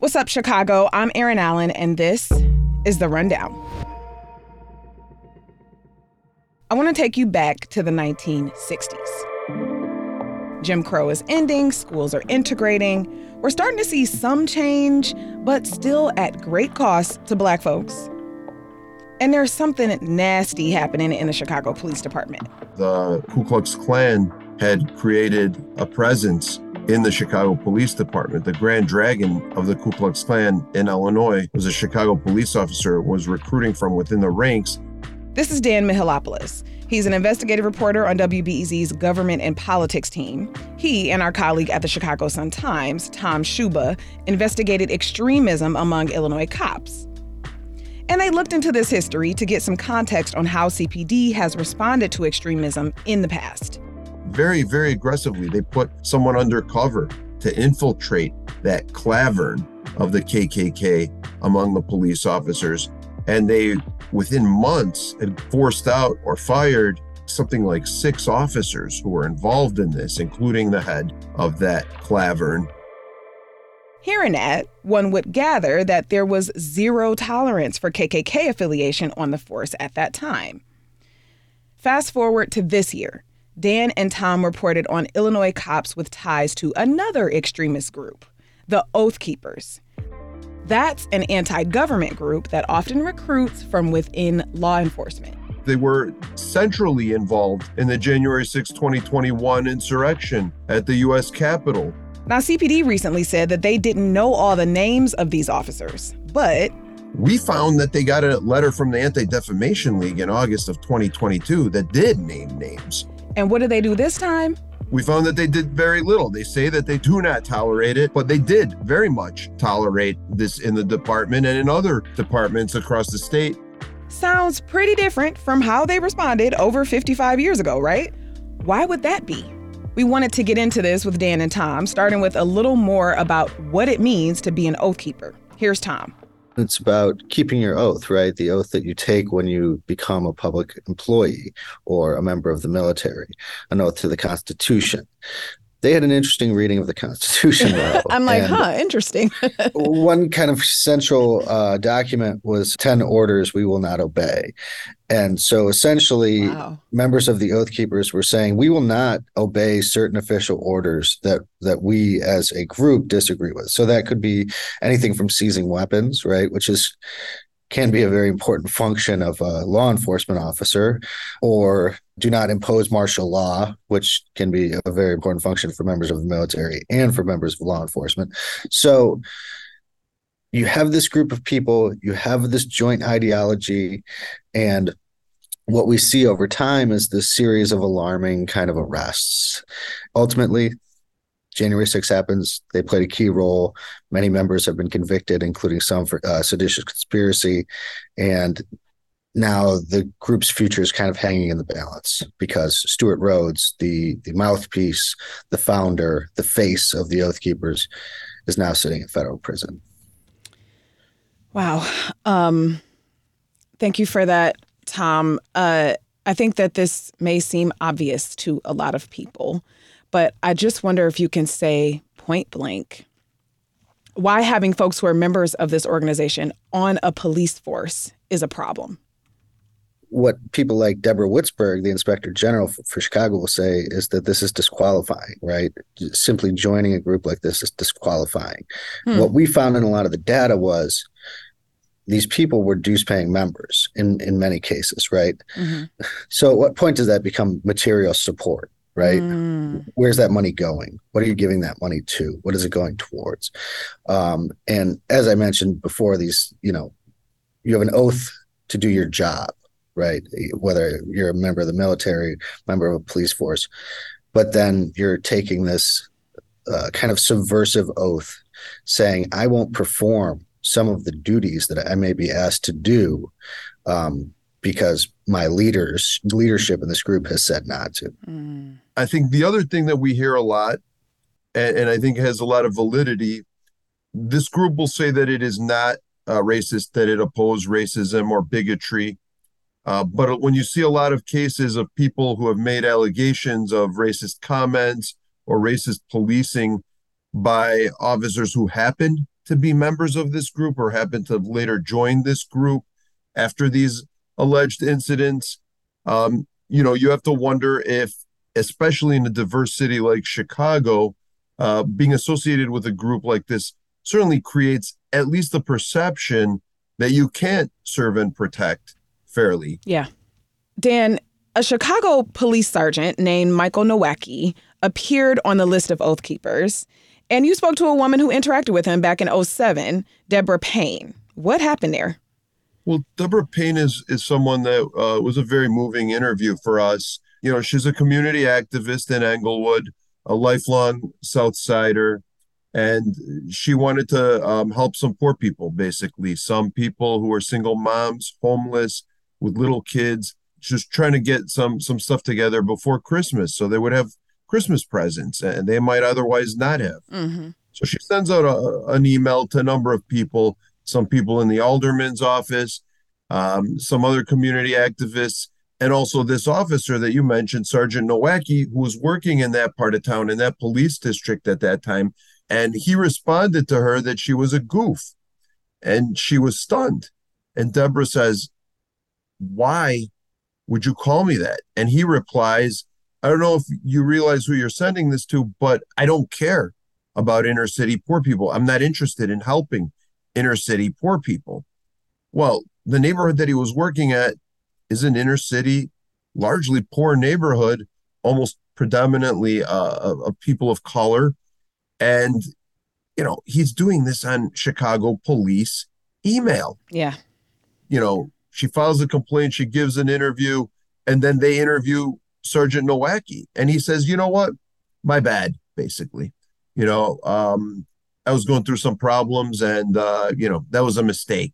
What's up, Chicago? I'm Erin Allen, and this is The Rundown. I want to take you back to the 1960s. Jim Crow is ending, schools are integrating. We're starting to see some change, but still at great cost to black folks. And there's something nasty happening in the Chicago Police Department. The Ku Klux Klan had created a presence in the Chicago Police Department. The Grand Dragon of the Ku Klux Klan in Illinois was a Chicago police officer was recruiting from within the ranks. This is Dan Mihalopoulos. He's an investigative reporter on WBEZ's government and politics team. He and our colleague at the Chicago Sun-Times, Tom Schuba, investigated extremism among Illinois cops. And they looked into this history to get some context on how CPD has responded to extremism in the past very, very aggressively. They put someone undercover to infiltrate that klavern of the KKK among the police officers. And they, within months, had forced out or fired something like six officers who were involved in this, including the head of that klavern. Hearing that, one would gather that there was zero tolerance for KKK affiliation on the force at that time. Fast forward to this year, Dan and Tom reported on Illinois cops with ties to another extremist group, the Oath Keepers. That's an anti government group that often recruits from within law enforcement. They were centrally involved in the January 6, 2021 insurrection at the U.S. Capitol. Now, CPD recently said that they didn't know all the names of these officers, but we found that they got a letter from the Anti Defamation League in August of 2022 that did name names. And what did they do this time? We found that they did very little. They say that they do not tolerate it, but they did very much tolerate this in the department and in other departments across the state. Sounds pretty different from how they responded over 55 years ago, right? Why would that be? We wanted to get into this with Dan and Tom, starting with a little more about what it means to be an oath keeper. Here's Tom. It's about keeping your oath, right? The oath that you take when you become a public employee or a member of the military, an oath to the Constitution they had an interesting reading of the Constitution. Though, I'm like, huh, interesting. one kind of central uh, document was 10 orders we will not obey. And so essentially, wow. members of the Oath Keepers were saying, we will not obey certain official orders that, that we as a group disagree with. So that could be anything from seizing weapons, right? Which is can be a very important function of a law enforcement officer, or do not impose martial law, which can be a very important function for members of the military and for members of law enforcement. So you have this group of people, you have this joint ideology, and what we see over time is this series of alarming kind of arrests. Ultimately, January 6 happens. They played a key role. Many members have been convicted, including some for uh, seditious conspiracy. And now the group's future is kind of hanging in the balance because Stewart Rhodes, the the mouthpiece, the founder, the face of the Oath Keepers, is now sitting in federal prison. Wow. Um, thank you for that, Tom. Uh, I think that this may seem obvious to a lot of people. But I just wonder if you can say point blank why having folks who are members of this organization on a police force is a problem. What people like Deborah Witzburg, the inspector general for, Chicago, will say is that this is disqualifying, right? Simply joining a group like this is disqualifying. Hmm. What we found in a lot of the data was these people were dues paying members in, in many cases, right? Mm-hmm. So, at what point does that become material support? right? Mm. Where's that money going? What are you giving that money to? What is it going towards? Um, and as I mentioned before, these, you know, you have an oath to do your job, right? Whether you're a member of the military, member of a police force, but then you're taking this uh, kind of subversive oath saying, I won't perform some of the duties that I may be asked to do um, because my leaders leadership in this group has said not to. I think the other thing that we hear a lot, and, and, I think has a lot of validity, this group will say that it is not uh, racist, that it opposes racism or bigotry. Uh, but when you see a lot of cases of people who have made allegations of racist comments or racist policing by officers who happen to be members of this group or happen to later join this group after these alleged incidents, um, you know, you have to wonder if, especially in a diverse city like Chicago, uh, being associated with a group like this certainly creates at least the perception that you can't serve and protect fairly. Yeah. Dan, a Chicago police sergeant named Michael Nowacki appeared on the list of Oath Keepers. And you spoke to a woman who interacted with him back in 07, Deborah Payne. What happened there? Well, Deborah Payne is is someone that uh, was a very moving interview for us. You know, she's a community activist in Englewood, a lifelong South Sider, and she wanted to um, help some poor people, basically, some people who are single moms, homeless, with little kids, just trying to get some some stuff together before Christmas, so they would have Christmas presents, and they might otherwise not have. Mm-hmm. So she sends out a, an email to a number of people some people in the alderman's office, um, some other community activists, and also this officer that you mentioned, Sergeant Nowacki, who was working in that part of town in that police district at that time. And he responded to her that she was a goof and she was stunned. And Deborah says, Why would you call me that? And he replies, I don't know if you realize who you're sending this to, but I don't care about inner city poor people. I'm not interested in helping inner city poor people. Well, the neighborhood that he was working at is an inner city, largely poor neighborhood, almost predominantly uh, of people of color. And, you know, he's doing this on Chicago police email. Yeah. You know, she files a complaint, she gives an interview, and then they interview Sergeant Nowacki. And he says, you know what? My bad, basically. You know, um, I was going through some problems, and uh, you know that was a mistake.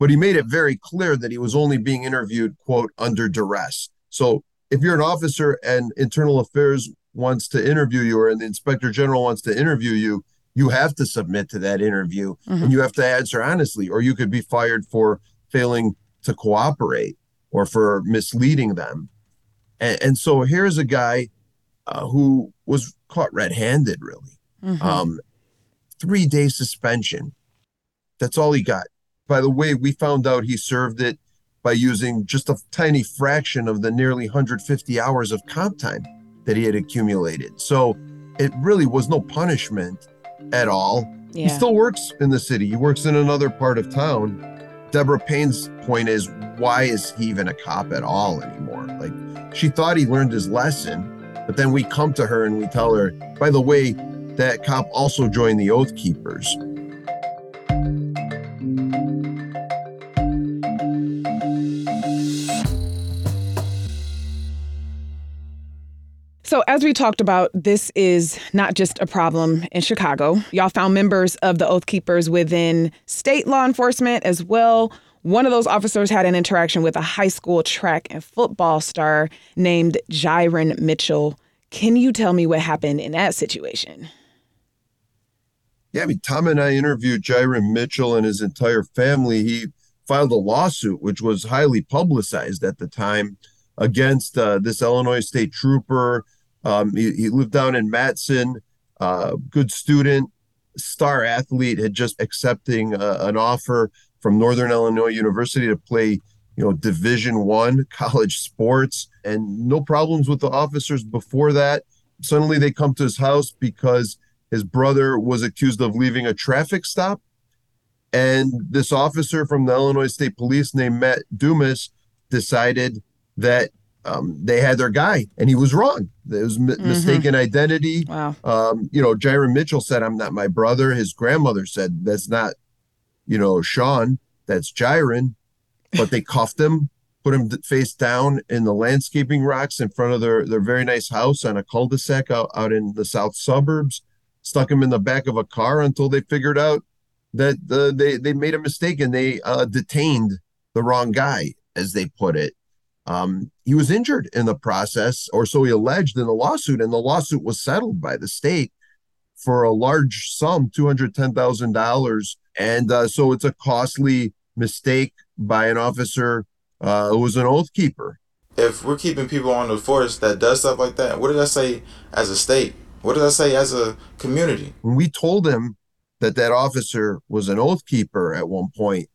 But he made it very clear that he was only being interviewed, quote, under duress. So if you're an officer and internal affairs wants to interview you, or the inspector general wants to interview you, you have to submit to that interview mm-hmm. and you have to answer honestly, or you could be fired for failing to cooperate or for misleading them. And, and so here's a guy uh, who was caught red-handed, really. Mm-hmm. Um, three day suspension. That's all he got. By the way, we found out he served it by using just a tiny fraction of the nearly 150 hours of comp time that he had accumulated. So it really was no punishment at all. Yeah. He still works in the city, he works in another part of town. Deborah Payne's point is why is he even a cop at all anymore? Like she thought he learned his lesson, but then we come to her and we tell her, by the way, that cop also joined the Oath Keepers. So, as we talked about, this is not just a problem in Chicago. Y'all found members of the Oath Keepers within state law enforcement as well. One of those officers had an interaction with a high school track and football star named Jiron Mitchell. Can you tell me what happened in that situation? Yeah, I mean, Tom and I interviewed Jiron Mitchell and his entire family. He filed a lawsuit, which was highly publicized at the time, against uh, this Illinois state trooper. Um, he, he, lived down in Matteson, uh, good student, star athlete, had just accepting uh, an offer from Northern Illinois University to play, you know, Division One college sports, and no problems with the officers before that. Suddenly, they come to his house because his brother was accused of leaving a traffic stop. And this officer from the Illinois State Police named Matt Dumas decided that um, they had their guy and he was wrong. It was m- mm-hmm. mistaken identity. Wow. Um, you know, Jiron Mitchell said, I'm not my brother. His grandmother said, that's not, you know, Sean, that's Jiron. But they cuffed him, put him face down in the landscaping rocks in front of their, their very nice house on a cul-de-sac out, out in the south suburbs stuck him in the back of a car until they figured out that uh, they they made a mistake and they uh, detained the wrong guy, as they put it. Um, he was injured in the process, or so he alleged in the lawsuit, and the lawsuit was settled by the state for a large sum, two hundred ten thousand dollars, and uh, so it's a costly mistake by an officer uh, who was an oath keeper. If we're keeping people on the force that does stuff like that, what did I say as a state? What did I say as a community? When we told him that that officer was an oath keeper at one point,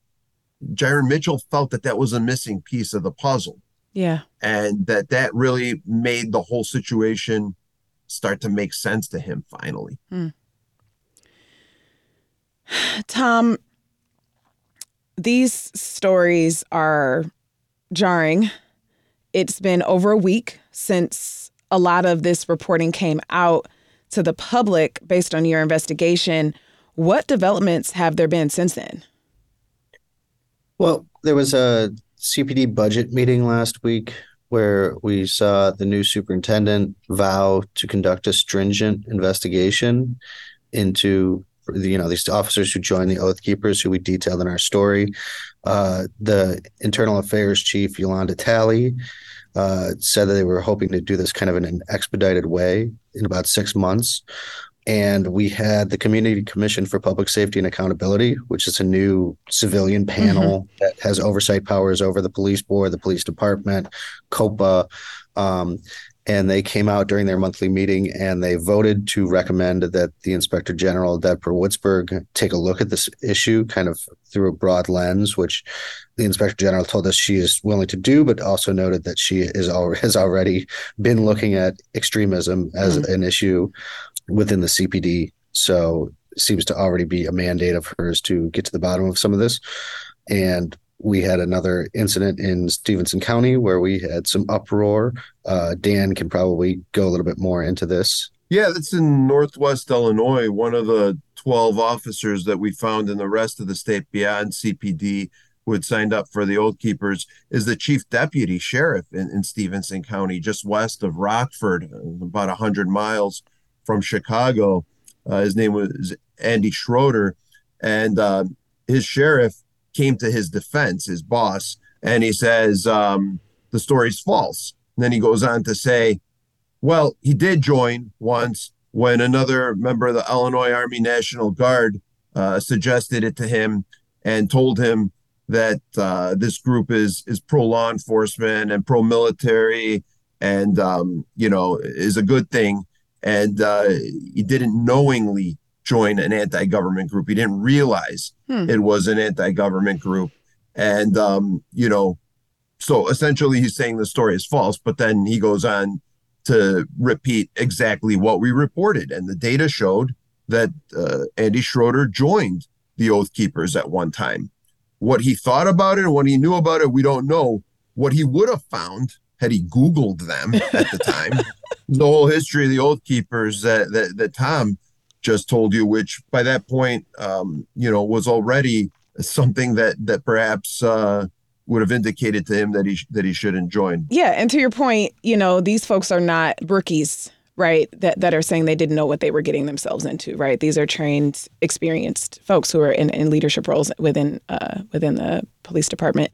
Jiron Mitchell felt that that was a missing piece of the puzzle. Yeah. And that that really made the whole situation start to make sense to him finally. Hmm. Tom, these stories are jarring. It's been over a week since a lot of this reporting came out to the public based on your investigation. What developments have there been since then? Well, there was a CPD budget meeting last week where we saw the new superintendent vow to conduct a stringent investigation into you know these officers who joined the oath keepers who we detailed in our story. Uh, the internal affairs chief yolanda talley uh, said that they were hoping to do this kind of in an expedited way in about six months and we had the Community Commission for Public Safety and Accountability, which is a new civilian panel mm-hmm. that has oversight powers over the police board, the police department, COPA. Um, and they came out during their monthly meeting and they voted to recommend that the Inspector General, Deborah Witzburg, take a look at this issue kind of through a broad lens, which the Inspector General told us she is willing to do, but also noted that she is al- has already been looking at extremism as mm-hmm. an issue within the CPD. So seems to already be a mandate of hers to get to the bottom of some of this. And we had another incident in Stephenson County where we had some uproar. Uh, Dan can probably go a little bit more into this. Yeah, that's in Northwest Illinois. One of the 12 officers that we found in the rest of the state beyond CPD who had signed up for the Oath Keepers is the chief deputy sheriff in, in Stephenson County, just west of Rockford, about 100 miles from Chicago. Uh, his name was Andy Schroeder. And uh, his sheriff came to his defense, his boss, and he says um, the story's false. And then he goes on to say, well, he did join once when another member of the Illinois Army National Guard uh, suggested it to him and told him that uh, this group is is pro law enforcement and pro military and um, you know is a good thing. And uh, he didn't knowingly join an anti-government group. He didn't realize hmm. it was an anti-government group, and um, you know, so essentially he's saying the story is false. But then he goes on to repeat exactly what we reported, and the data showed that uh, Andy Schroeder joined the Oath Keepers at one time. What he thought about it and what he knew about it, we don't know. What he would have found had he Googled them at the time, the whole history of the Oath Keepers that, that, that Tom just told you, which by that point, um, you know, was already something that that perhaps uh, would have indicated to him that he that he shouldn't join. Yeah, and to your point, you know, these folks are not rookies, right? That that are saying they didn't know what they were getting themselves into, right? These are trained, experienced folks who are in, in leadership roles within uh, within the police department.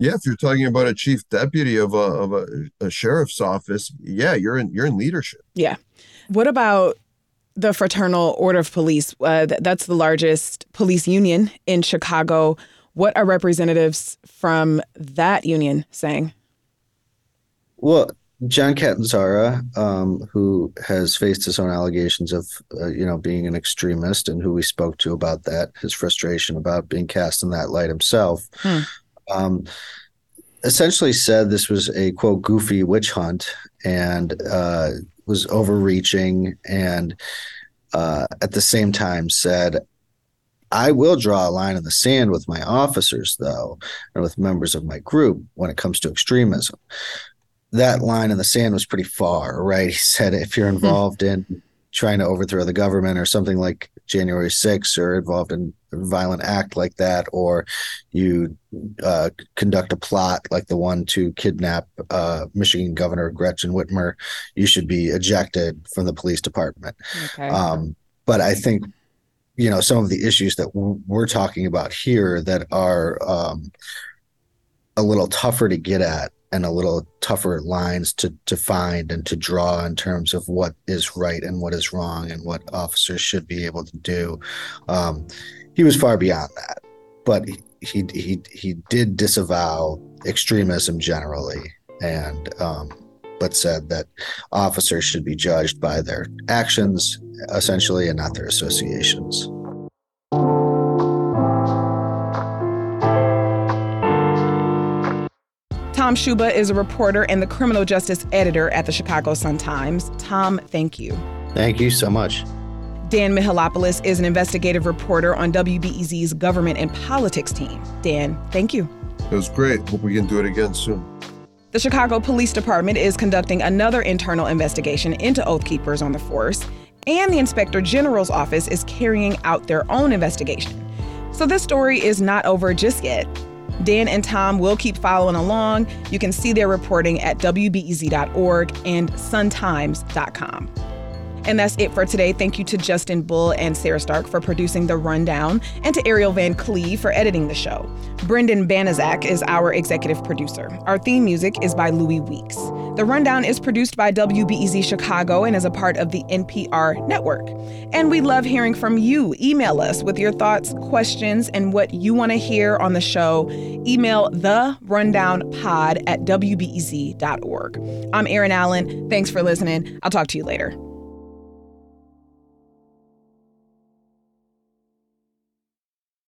Yeah, if you're talking about a chief deputy of a of a, a sheriff's office, yeah, you're in you're in leadership. Yeah. What about the Fraternal Order of Police. Uh, th- that's the largest police union in Chicago. What are representatives from that union saying? Well, John Catanzara, um, who has faced his own allegations of, uh, you know, being an extremist, and who we spoke to about that, his frustration about being cast in that light himself, hmm. Um, essentially said this was a quote goofy witch hunt, and uh, was overreaching and uh, at the same time said, I will draw a line in the sand with my officers, though, and with members of my group when it comes to extremism. That line in the sand was pretty far, right? He said, if you're hmm. involved in trying to overthrow the government or something like January 6th or involved in a violent act like that, or you uh, conduct a plot like the one to kidnap uh, Michigan Governor Gretchen Whitmer, you should be ejected from the police department. Okay. Um, but I think, you know some of the issues that we're talking about here that are um, a little tougher to get at and a little tougher lines to to find and to draw in terms of what is right and what is wrong and what officers should be able to do. Um, he was far beyond that, but he he he, did disavow extremism generally and um, but said that officers should be judged by their actions essentially and not their associations. Tom Schuba is a reporter and the criminal justice editor at the Chicago Sun-Times. Tom, thank you. Thank you so much. Dan Mihalopoulos is an investigative reporter on WBEZ's government and politics team. Dan, thank you. It was great. Hope we can do it again soon. The Chicago Police Department is conducting another internal investigation into Oath Keepers on the force, and the Inspector General's office is carrying out their own investigation. So this story is not over just yet. Dan and Tom will keep following along. You can see their reporting at WBEZ.org and suntimes.com. And that's it for today. Thank you to Justin Bull and Sarah Stark for producing The Rundown, and to Ariel Van Cleve for editing the show. Brendan Banaszak is our executive producer. Our theme music is by Louis Weeks. The Rundown is produced by WBEZ Chicago and is a part of the NPR network. And we love hearing from you. Email us with your thoughts, questions, and what you want to hear on the show. Email the rundownpod at wbez.org. I'm Erin Allen. Thanks for listening. I'll talk to you later.